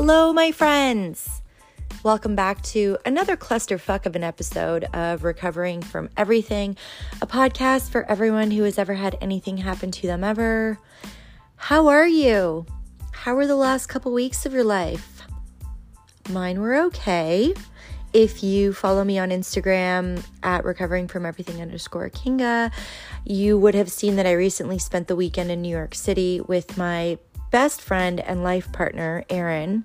Hello, my friends. Welcome back to another clusterfuck of an episode of Recovering from Everything, a podcast for everyone who has ever had anything happen to them ever. How are you? How were the last couple weeks of your life? Mine were okay. If you follow me on Instagram at recovering from everything underscore Kinga, you would have seen that I recently spent the weekend in New York City with my best friend and life partner, Erin.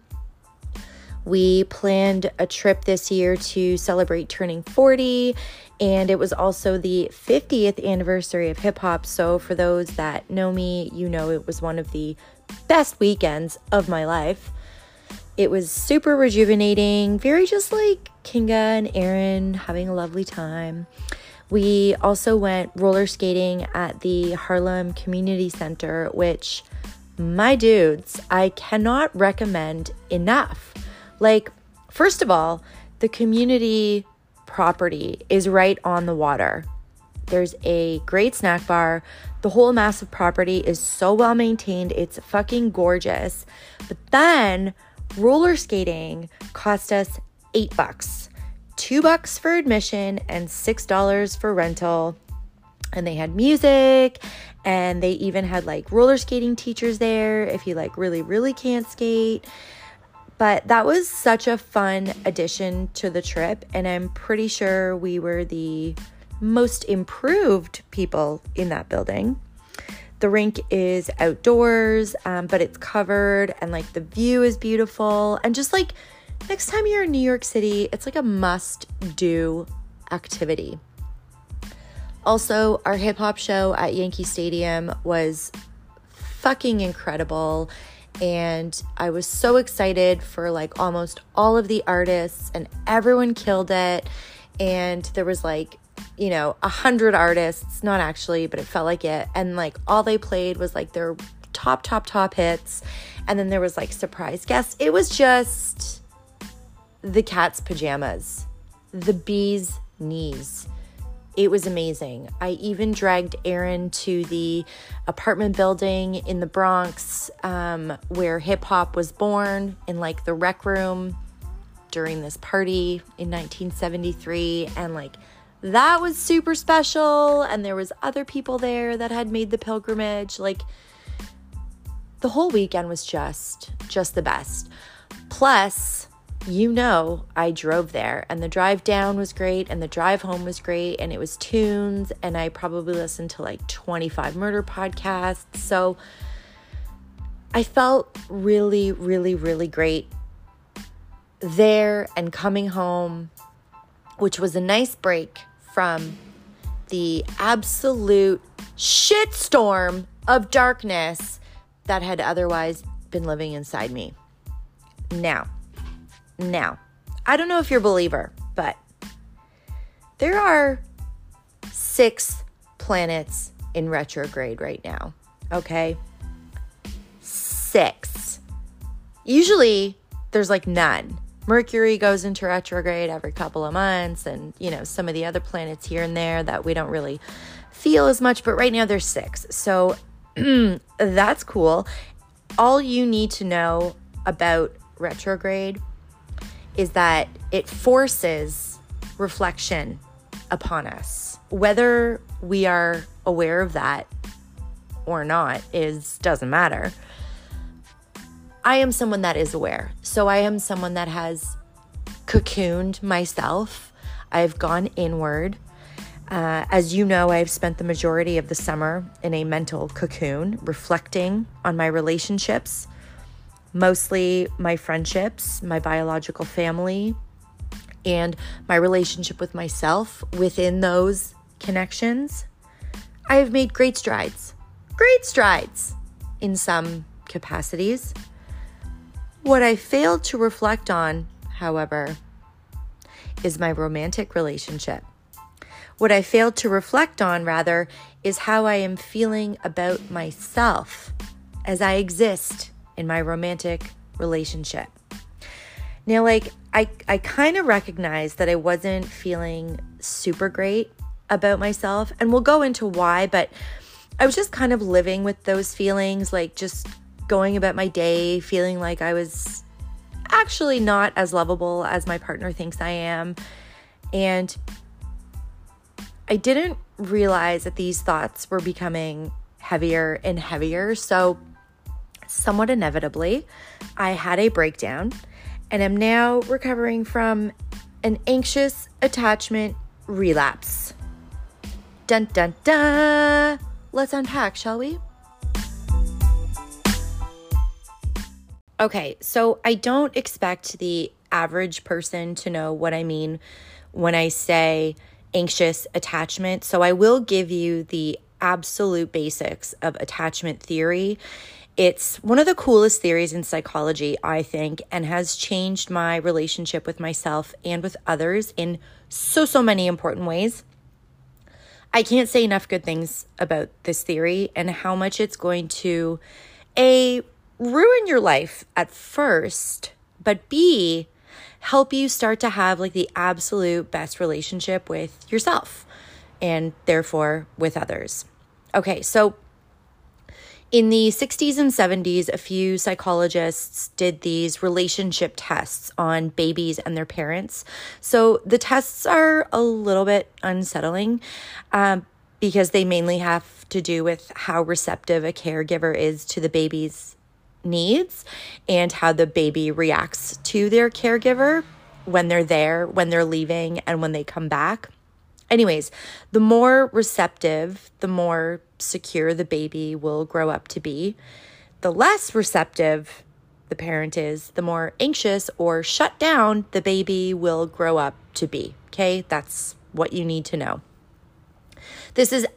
We planned a trip this year to celebrate turning 40, and it was also the 50th anniversary of hip hop. So, for those that know me, you know it was one of the best weekends of my life. It was super rejuvenating, very just like Kinga and Aaron having a lovely time. We also went roller skating at the Harlem Community Center, which, my dudes, I cannot recommend enough. Like, first of all, the community property is right on the water. There's a great snack bar. The whole massive property is so well maintained. It's fucking gorgeous. But then roller skating cost us eight bucks two bucks for admission and six dollars for rental and they had music and they even had like roller skating teachers there if you like really really can't skate but that was such a fun addition to the trip and i'm pretty sure we were the most improved people in that building the rink is outdoors, um, but it's covered and like the view is beautiful. And just like next time you're in New York City, it's like a must do activity. Also, our hip hop show at Yankee Stadium was fucking incredible. And I was so excited for like almost all of the artists, and everyone killed it. And there was like you know, a hundred artists, not actually, but it felt like it. And like all they played was like their top, top, top hits. And then there was like surprise guests. It was just the cat's pajamas, the bee's knees. It was amazing. I even dragged Aaron to the apartment building in the Bronx um, where hip hop was born in like the rec room during this party in 1973. And like, that was super special and there was other people there that had made the pilgrimage like the whole weekend was just just the best plus you know I drove there and the drive down was great and the drive home was great and it was tunes and I probably listened to like 25 murder podcasts so I felt really really really great there and coming home which was a nice break from the absolute shitstorm of darkness that had otherwise been living inside me. Now, now, I don't know if you're a believer, but there are six planets in retrograde right now. Okay? Six. Usually there's like none. Mercury goes into retrograde every couple of months, and you know, some of the other planets here and there that we don't really feel as much, but right now there's six. So that's cool. All you need to know about retrograde is that it forces reflection upon us. Whether we are aware of that or not is doesn't matter. I am someone that is aware. So I am someone that has cocooned myself. I've gone inward. Uh, as you know, I've spent the majority of the summer in a mental cocoon, reflecting on my relationships, mostly my friendships, my biological family, and my relationship with myself within those connections. I have made great strides, great strides in some capacities. What I failed to reflect on, however, is my romantic relationship. What I failed to reflect on, rather, is how I am feeling about myself as I exist in my romantic relationship. Now, like, I, I kind of recognized that I wasn't feeling super great about myself, and we'll go into why, but I was just kind of living with those feelings, like just going about my day feeling like I was actually not as lovable as my partner thinks I am. And I didn't realize that these thoughts were becoming heavier and heavier. So, somewhat inevitably, I had a breakdown and am now recovering from an anxious attachment relapse. Dun dun dun! Let's unpack, shall we? Okay, so I don't expect the average person to know what I mean when I say anxious attachment. So I will give you the absolute basics of attachment theory. It's one of the coolest theories in psychology, I think, and has changed my relationship with myself and with others in so, so many important ways. I can't say enough good things about this theory and how much it's going to A, ruin your life at first, but B, help you start to have like the absolute best relationship with yourself and therefore with others. Okay, so in the 60s and 70s, a few psychologists did these relationship tests on babies and their parents. So the tests are a little bit unsettling um, because they mainly have to do with how receptive a caregiver is to the baby's needs and how the baby reacts to their caregiver when they're there, when they're leaving, and when they come back. Anyways, the more receptive, the more secure the baby will grow up to be. The less receptive the parent is, the more anxious or shut down the baby will grow up to be. Okay, that's what you need to know. This is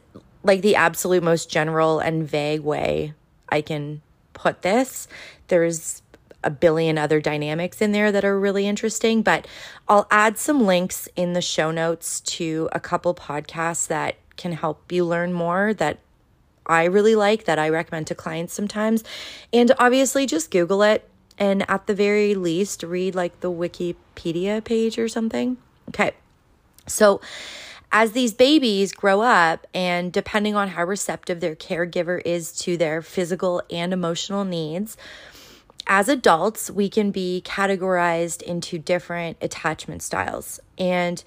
like the absolute most general and vague way I can put this. There's a billion other dynamics in there that are really interesting, but I'll add some links in the show notes to a couple podcasts that can help you learn more that I really like that I recommend to clients sometimes. And obviously, just Google it and at the very least, read like the Wikipedia page or something. Okay. So, as these babies grow up, and depending on how receptive their caregiver is to their physical and emotional needs, as adults, we can be categorized into different attachment styles. And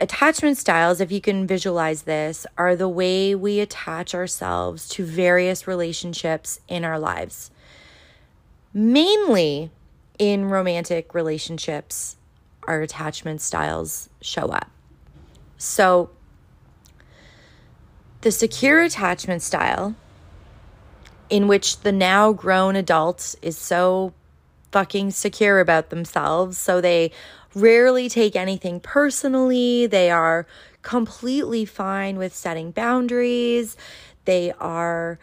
attachment styles, if you can visualize this, are the way we attach ourselves to various relationships in our lives. Mainly in romantic relationships, our attachment styles show up. So, the secure attachment style, in which the now grown adult is so fucking secure about themselves, so they rarely take anything personally, they are completely fine with setting boundaries, they are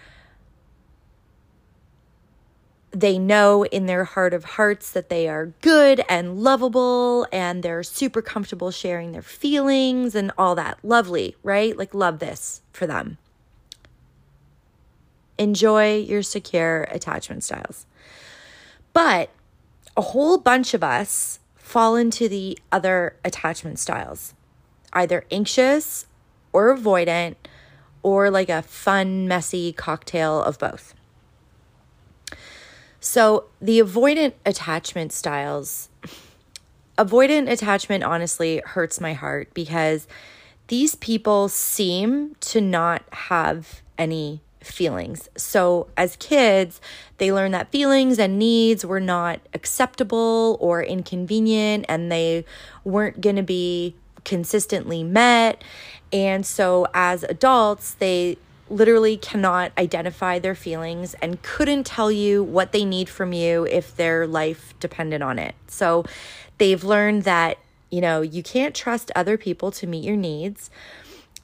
they know in their heart of hearts that they are good and lovable and they're super comfortable sharing their feelings and all that. Lovely, right? Like, love this for them. Enjoy your secure attachment styles. But a whole bunch of us fall into the other attachment styles, either anxious or avoidant or like a fun, messy cocktail of both. So, the avoidant attachment styles, avoidant attachment honestly hurts my heart because these people seem to not have any feelings. So, as kids, they learn that feelings and needs were not acceptable or inconvenient and they weren't going to be consistently met. And so, as adults, they literally cannot identify their feelings and couldn't tell you what they need from you if their life depended on it. So they've learned that, you know, you can't trust other people to meet your needs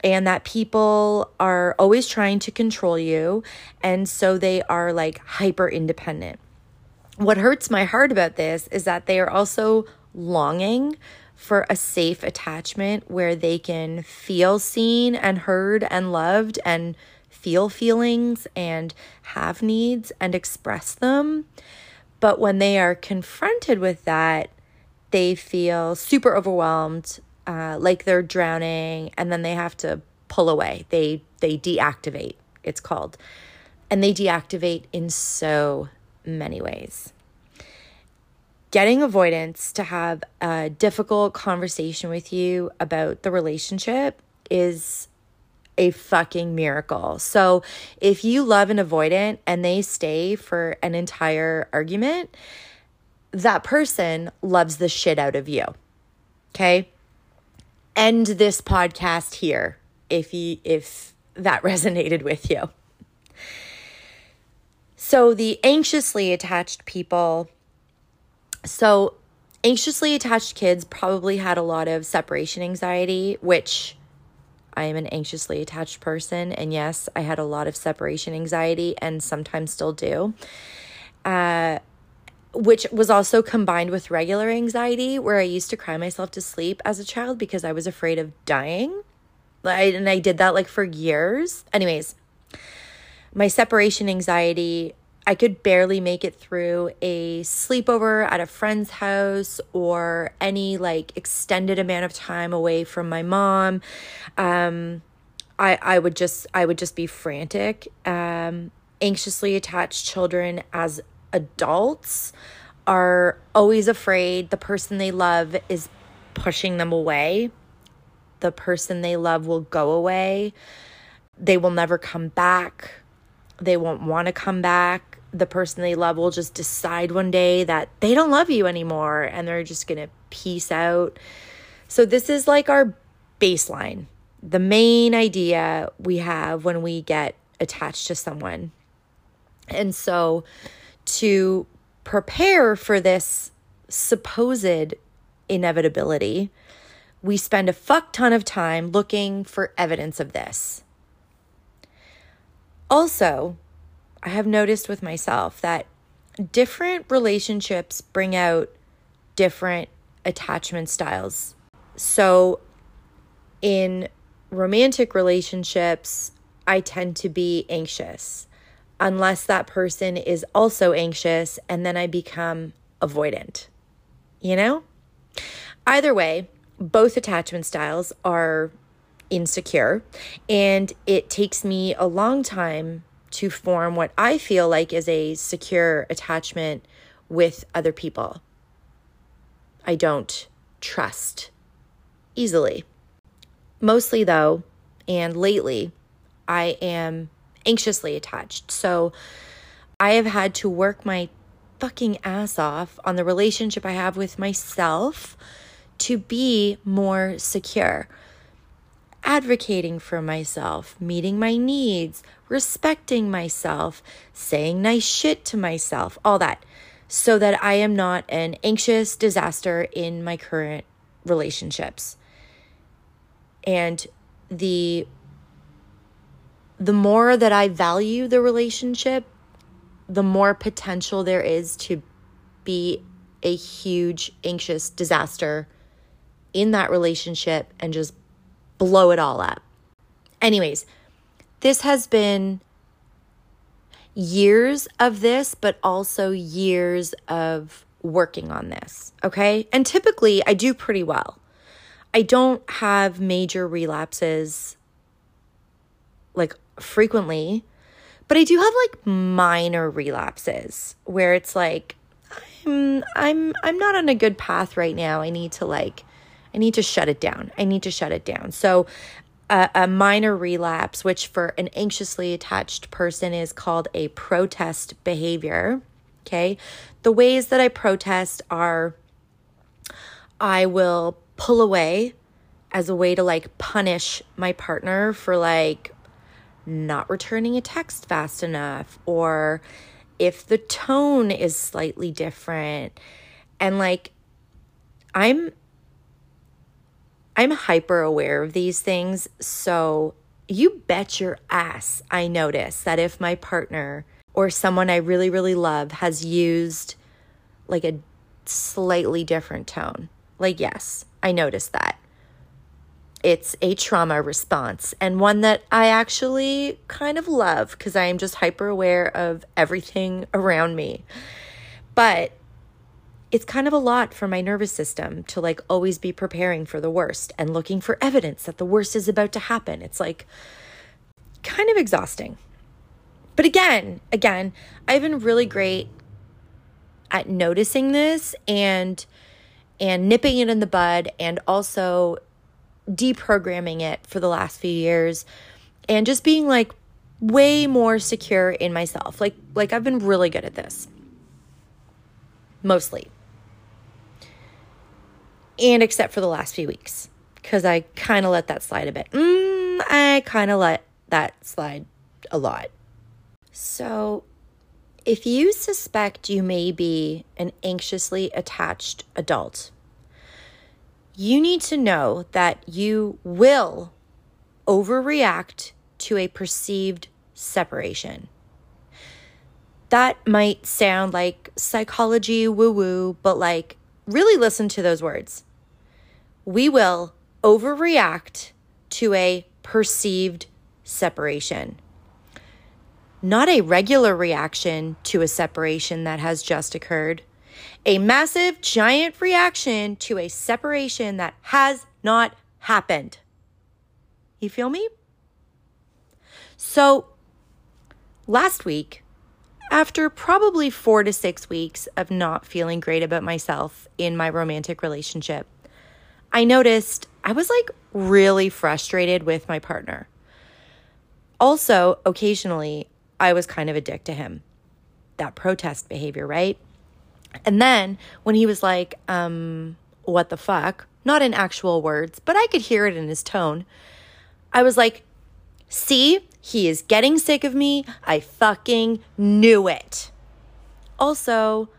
and that people are always trying to control you. And so they are like hyper independent. What hurts my heart about this is that they are also longing for a safe attachment where they can feel seen and heard and loved and feel feelings and have needs and express them. But when they are confronted with that, they feel super overwhelmed, uh, like they're drowning, and then they have to pull away. They they deactivate. It's called, and they deactivate in so many ways. getting avoidants to have a difficult conversation with you about the relationship is a fucking miracle. So if you love an avoidant and they stay for an entire argument, that person loves the shit out of you. Okay? End this podcast here if you if that resonated with you. So the anxiously attached people so, anxiously attached kids probably had a lot of separation anxiety, which I am an anxiously attached person. And yes, I had a lot of separation anxiety and sometimes still do. Uh, which was also combined with regular anxiety, where I used to cry myself to sleep as a child because I was afraid of dying. and I did that like for years. Anyways, my separation anxiety I could barely make it through a sleepover at a friend's house or any like extended amount of time away from my mom. Um, I I would just I would just be frantic. Um, anxiously attached children as adults are always afraid the person they love is pushing them away. The person they love will go away. They will never come back. They won't want to come back the person they love will just decide one day that they don't love you anymore and they're just going to peace out. So, this is like our baseline, the main idea we have when we get attached to someone. And so, to prepare for this supposed inevitability, we spend a fuck ton of time looking for evidence of this. Also, I have noticed with myself that different relationships bring out different attachment styles. So, in romantic relationships, I tend to be anxious unless that person is also anxious, and then I become avoidant. You know? Either way, both attachment styles are insecure, and it takes me a long time to form what I feel like is a secure attachment with other people. I don't trust easily. Mostly, though, and lately, I am anxiously attached. So I have had to work my fucking ass off on the relationship I have with myself to be more secure advocating for myself, meeting my needs, respecting myself, saying nice shit to myself, all that, so that I am not an anxious disaster in my current relationships. And the the more that I value the relationship, the more potential there is to be a huge anxious disaster in that relationship and just blow it all up. Anyways, this has been years of this, but also years of working on this. Okay. And typically I do pretty well. I don't have major relapses like frequently, but I do have like minor relapses where it's like, I'm I'm I'm not on a good path right now. I need to like I need to shut it down. I need to shut it down. So, uh, a minor relapse, which for an anxiously attached person is called a protest behavior. Okay. The ways that I protest are I will pull away as a way to like punish my partner for like not returning a text fast enough or if the tone is slightly different. And like, I'm I'm hyper aware of these things. So you bet your ass I notice that if my partner or someone I really, really love has used like a slightly different tone, like, yes, I notice that. It's a trauma response and one that I actually kind of love because I am just hyper aware of everything around me. But it's kind of a lot for my nervous system to like always be preparing for the worst and looking for evidence that the worst is about to happen. It's like kind of exhausting. But again, again, I've been really great at noticing this and and nipping it in the bud and also deprogramming it for the last few years and just being like way more secure in myself. Like like I've been really good at this. Mostly. And except for the last few weeks cuz I kind of let that slide a bit. Mm, I kind of let that slide a lot. So, if you suspect you may be an anxiously attached adult, you need to know that you will overreact to a perceived separation. That might sound like psychology woo woo, but like, really listen to those words. We will overreact to a perceived separation. Not a regular reaction to a separation that has just occurred. A massive, giant reaction to a separation that has not happened. You feel me? So, last week, after probably four to six weeks of not feeling great about myself in my romantic relationship, I noticed I was like really frustrated with my partner. Also, occasionally, I was kind of a dick to him. That protest behavior, right? And then when he was like, um, what the fuck? Not in actual words, but I could hear it in his tone. I was like, see, he is getting sick of me. I fucking knew it. Also,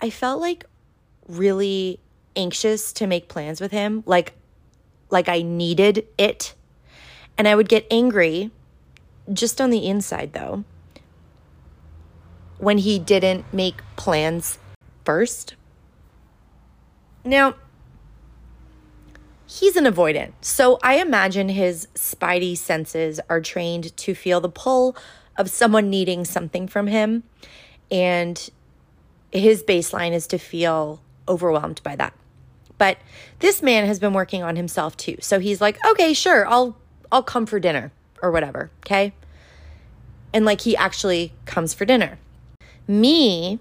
I felt like really anxious to make plans with him, like like I needed it. And I would get angry just on the inside though when he didn't make plans first. Now, he's an avoidant. So I imagine his spidey senses are trained to feel the pull of someone needing something from him. And his baseline is to feel overwhelmed by that. But this man has been working on himself too. So he's like, "Okay, sure. I'll I'll come for dinner or whatever." Okay? And like he actually comes for dinner. Me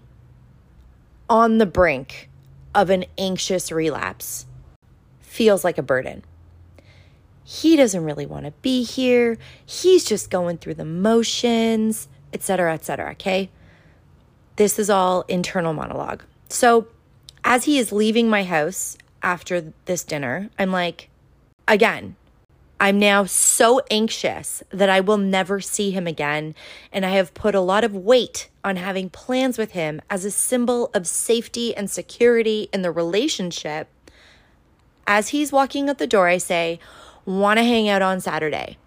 on the brink of an anxious relapse feels like a burden. He doesn't really want to be here. He's just going through the motions, etc., etc., okay? This is all internal monologue. So, as he is leaving my house after this dinner, I'm like, again, I'm now so anxious that I will never see him again. And I have put a lot of weight on having plans with him as a symbol of safety and security in the relationship. As he's walking out the door, I say, Want to hang out on Saturday?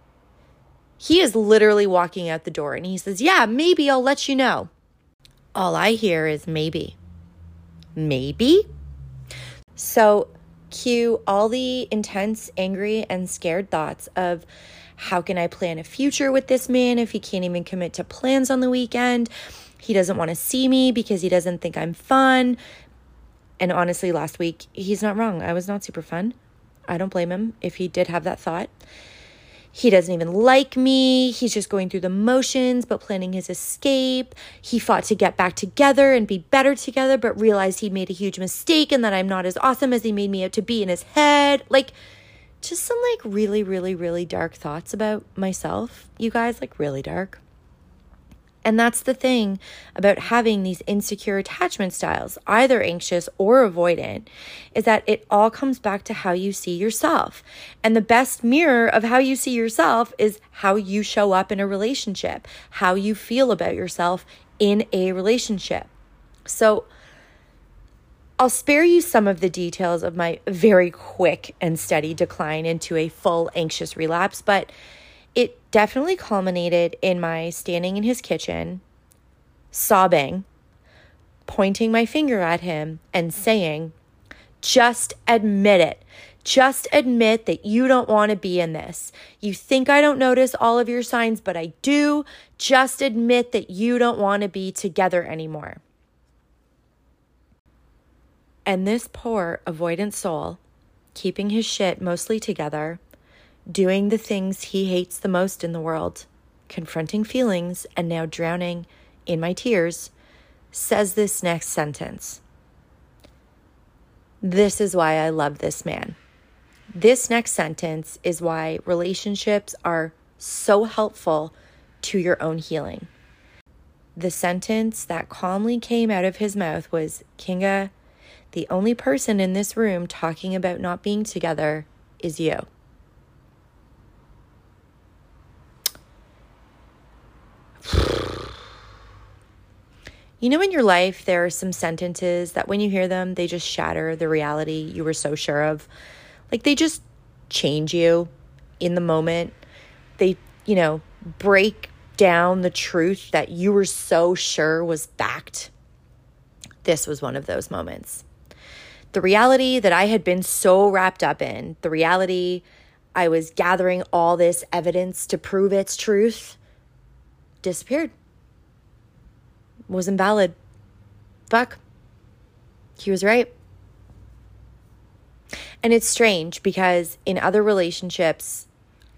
He is literally walking out the door and he says, Yeah, maybe I'll let you know. All I hear is maybe. Maybe? So cue all the intense, angry, and scared thoughts of how can I plan a future with this man if he can't even commit to plans on the weekend? He doesn't want to see me because he doesn't think I'm fun. And honestly, last week, he's not wrong. I was not super fun. I don't blame him if he did have that thought. He doesn't even like me. He's just going through the motions, but planning his escape. He fought to get back together and be better together, but realized he'd made a huge mistake and that I'm not as awesome as he made me out to be in his head. Like, just some like really, really, really dark thoughts about myself, you guys, like really dark. And that's the thing about having these insecure attachment styles, either anxious or avoidant, is that it all comes back to how you see yourself. And the best mirror of how you see yourself is how you show up in a relationship, how you feel about yourself in a relationship. So, I'll spare you some of the details of my very quick and steady decline into a full anxious relapse, but it definitely culminated in my standing in his kitchen, sobbing, pointing my finger at him, and saying, Just admit it. Just admit that you don't want to be in this. You think I don't notice all of your signs, but I do. Just admit that you don't want to be together anymore. And this poor avoidant soul, keeping his shit mostly together, doing the things he hates the most in the world, confronting feelings, and now drowning in my tears, says this next sentence. This is why I love this man. This next sentence is why relationships are so helpful to your own healing. The sentence that calmly came out of his mouth was Kinga, the only person in this room talking about not being together is you. You know, in your life, there are some sentences that when you hear them, they just shatter the reality you were so sure of. Like they just change you in the moment. They, you know, break down the truth that you were so sure was backed. This was one of those moments. The reality that I had been so wrapped up in, the reality I was gathering all this evidence to prove its truth, disappeared. Was invalid. Fuck. He was right. And it's strange because in other relationships,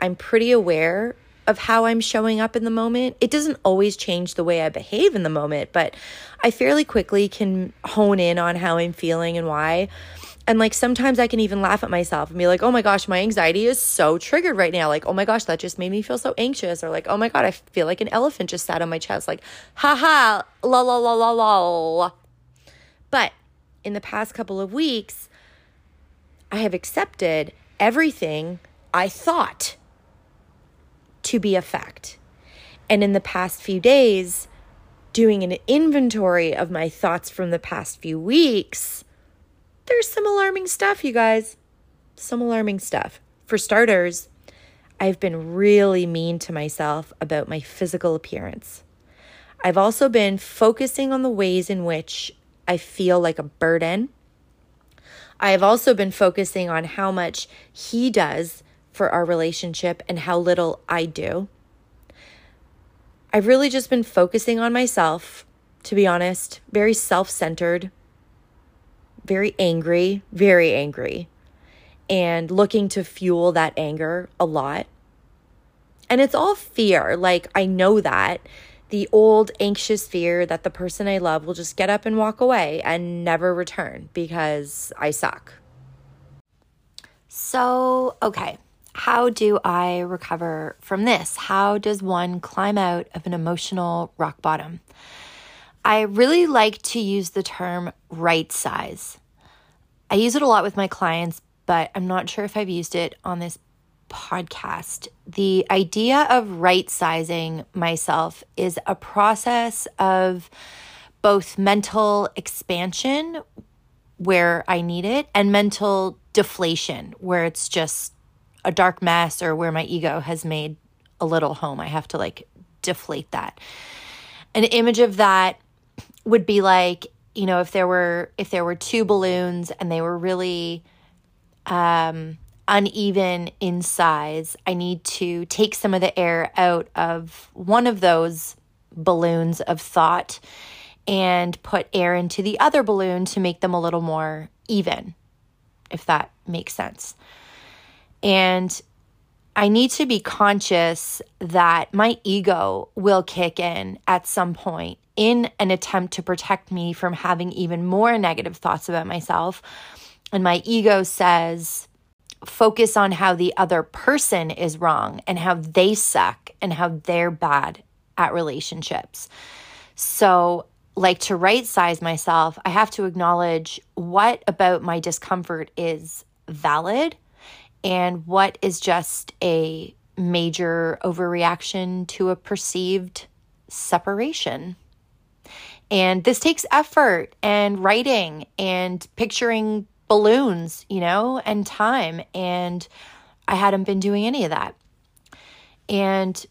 I'm pretty aware of how I'm showing up in the moment. It doesn't always change the way I behave in the moment, but I fairly quickly can hone in on how I'm feeling and why. And like sometimes I can even laugh at myself and be like, oh my gosh, my anxiety is so triggered right now. Like, oh my gosh, that just made me feel so anxious. Or like, oh my God, I feel like an elephant just sat on my chest. Like, haha, la la la la la. But in the past couple of weeks, I have accepted everything I thought to be a fact. And in the past few days, doing an inventory of my thoughts from the past few weeks, there's some alarming stuff, you guys. Some alarming stuff. For starters, I've been really mean to myself about my physical appearance. I've also been focusing on the ways in which I feel like a burden. I have also been focusing on how much he does for our relationship and how little I do. I've really just been focusing on myself, to be honest, very self centered, very angry, very angry, and looking to fuel that anger a lot. And it's all fear. Like, I know that the old anxious fear that the person I love will just get up and walk away and never return because I suck. So, okay, how do I recover from this? How does one climb out of an emotional rock bottom? I really like to use the term right size. I use it a lot with my clients, but I'm not sure if I've used it on this podcast. The idea of right sizing myself is a process of both mental expansion where I need it and mental deflation where it's just a dark mess or where my ego has made a little home. I have to like deflate that. An image of that would be like, you know, if there were if there were two balloons and they were really um uneven in size, I need to take some of the air out of one of those balloons of thought and put air into the other balloon to make them a little more even, if that makes sense. And I need to be conscious that my ego will kick in at some point in an attempt to protect me from having even more negative thoughts about myself. And my ego says, focus on how the other person is wrong and how they suck and how they're bad at relationships. So, like to right size myself, I have to acknowledge what about my discomfort is valid and what is just a major overreaction to a perceived separation. And this takes effort and writing and picturing balloons, you know, and time. And I hadn't been doing any of that. And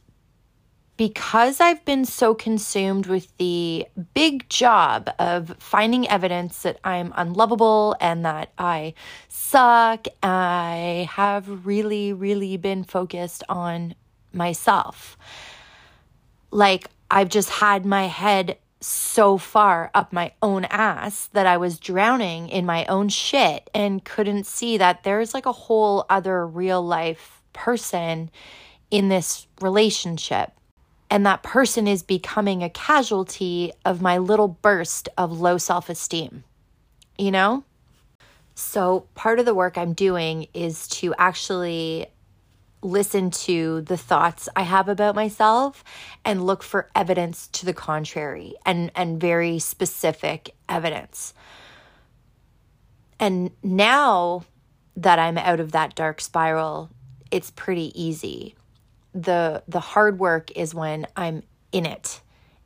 because I've been so consumed with the big job of finding evidence that I'm unlovable and that I suck, I have really, really been focused on myself. Like, I've just had my head so far up my own ass that I was drowning in my own shit and couldn't see that there's like a whole other real life person in this relationship And that person is becoming a casualty of my little burst of low self esteem, you know? So, part of the work I'm doing is to actually listen to the thoughts I have about myself and look for evidence to the contrary and, and very specific evidence. And now that I'm out of that dark spiral, it's pretty easy. The the hard work is when I'm in it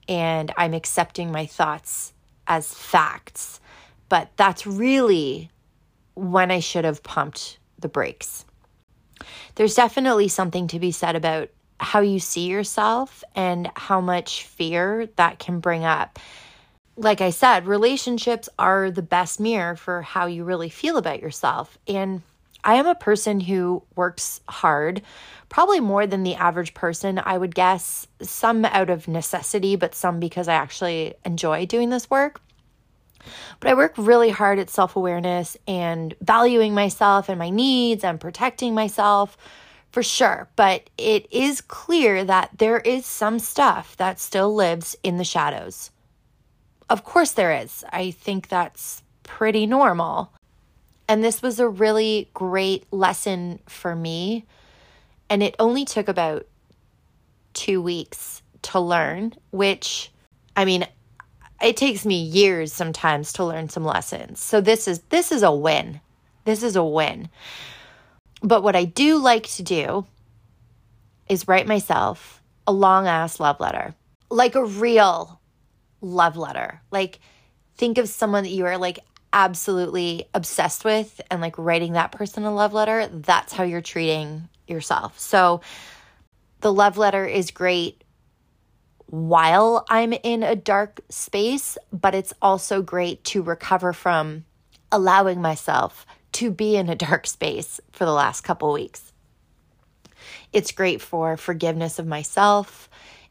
and I'm accepting my thoughts as facts. But that's really when I should have pumped the brakes there's definitely something to be said about how you see yourself and how much fear that can bring up. Like I said, relationships are the best mirror for how you really feel about yourself. And I am a person who works hard, probably more than the average person, I would guess, some out of necessity, but some because I actually enjoy doing this work. But I work really hard at self awareness and valuing myself and my needs and protecting myself for sure. But it is clear that there is some stuff that still lives in the shadows. Of course, there is. I think that's pretty normal. And this was a really great lesson for me. And it only took about two weeks to learn, which, I mean, it takes me years sometimes to learn some lessons. So this is this is a win. This is a win. But what I do like to do is write myself a long ass love letter. Like a real love letter. Like think of someone that you are like absolutely obsessed with and like writing that person a love letter. That's how you're treating yourself. So the love letter is great while I'm in a dark space, but it's also great to recover from allowing myself to be in a dark space for the last couple weeks. It's great for forgiveness of myself.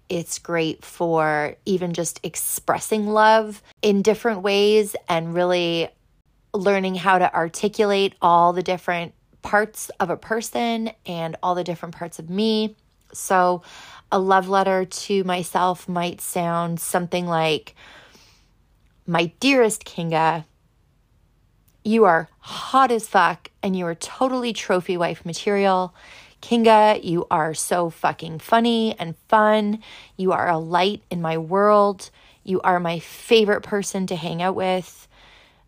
It's great for even just expressing love in different ways and really learning how to articulate all the different parts of a person and all the different parts of me. So, a love letter to myself might sound something like My dearest Kinga, you are hot as fuck and you are totally trophy wife material. Kinga, you are so fucking funny and fun. You are a light in my world. You are my favorite person to hang out with.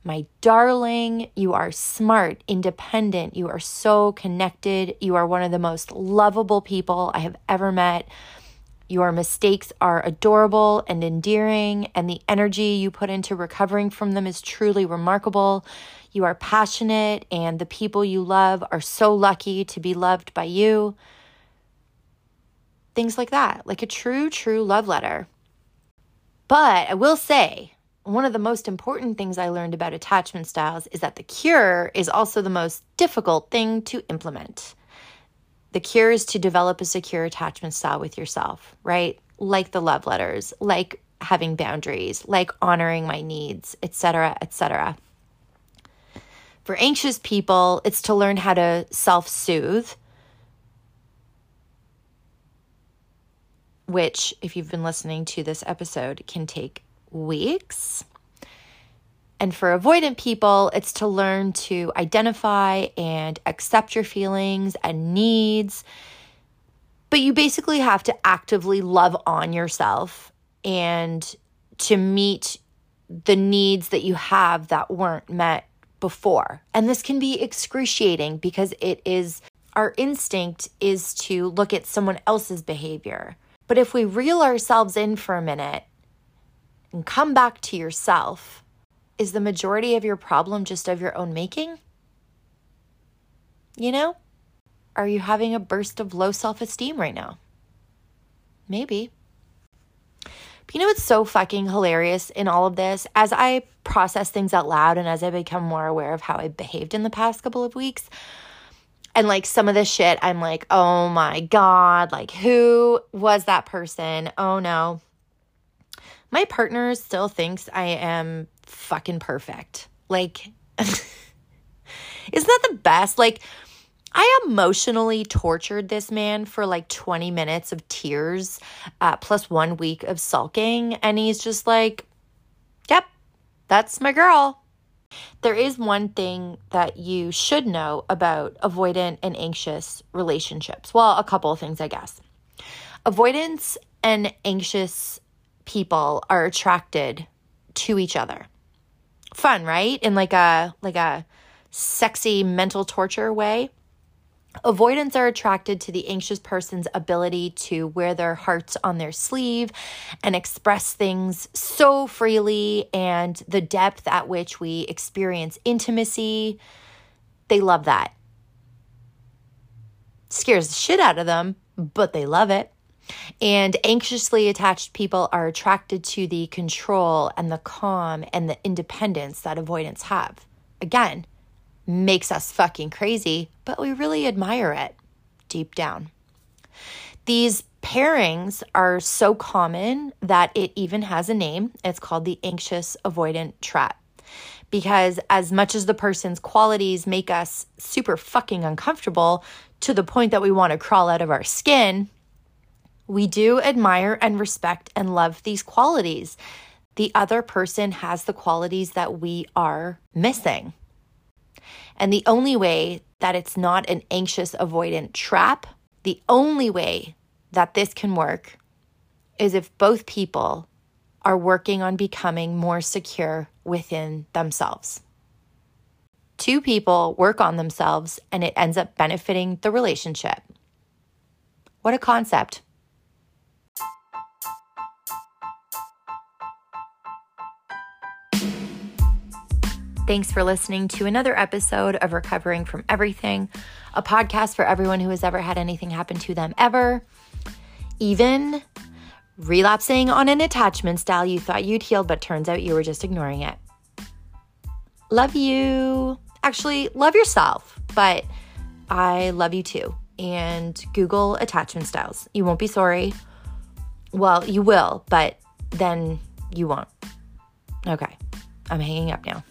My darling, you are smart, independent. You are so connected. You are one of the most lovable people I have ever met. Your mistakes are adorable and endearing, and the energy you put into recovering from them is truly remarkable. You are passionate, and the people you love are so lucky to be loved by you. Things like that, like a true, true love letter. But I will say, one of the most important things I learned about attachment styles is that the cure is also the most difficult thing to implement. The cure is to develop a secure attachment style with yourself, right? Like the love letters, like having boundaries, like honoring my needs, etc., etc. For anxious people, it's to learn how to self-soothe, which if you've been listening to this episode can take weeks. And for avoidant people, it's to learn to identify and accept your feelings and needs. But you basically have to actively love on yourself and to meet the needs that you have that weren't met before. And this can be excruciating because it is our instinct is to look at someone else's behavior. But if we reel ourselves in for a minute and come back to yourself, is the majority of your problem just of your own making? You know? Are you having a burst of low self esteem right now? Maybe. But you know what's so fucking hilarious in all of this? As I process things out loud and as I become more aware of how I behaved in the past couple of weeks, and like some of this shit, I'm like, oh my God, like who was that person? Oh no my partner still thinks I am fucking perfect. Like, isn't that the best? Like, I emotionally tortured this man for like 20 minutes of tears, uh, plus one week of sulking. And he's just like, yep, that's my girl. There is one thing that you should know about avoidant and anxious relationships. Well, a couple of things, I guess. Avoidants and anxious people are attracted to each other. Fun, right? In like a like a sexy mental torture way. Avoidants are attracted to the anxious person's ability to wear their hearts on their sleeve and express things so freely and the depth at which we experience intimacy. They love that. Scares the shit out of them, but they love it. And anxiously attached people are attracted to the control and the calm and the independence that avoidants have. Again, makes us fucking crazy, but we really admire it deep down. These pairings are so common that it even has a name. It's called the anxious avoidant trap. Because as much as the person's qualities make us super fucking uncomfortable to the point that we want to crawl out of our skin, we do admire and respect and love these qualities. The other person has the qualities that we are missing. And the only way that it's not an anxious avoidant trap, the only way that this can work is if both people are working on becoming more secure within themselves. Two people work on themselves and it ends up benefiting the relationship. What a concept! Thanks for listening to another episode of Recovering from Everything, a podcast for everyone who has ever had anything happen to them ever, even relapsing on an attachment style you thought you'd healed, but turns out you were just ignoring it. Love you. Actually, love yourself, but I love you too. And Google attachment styles. You won't be sorry. Well, you will, but then you won't. Okay, I'm hanging up now.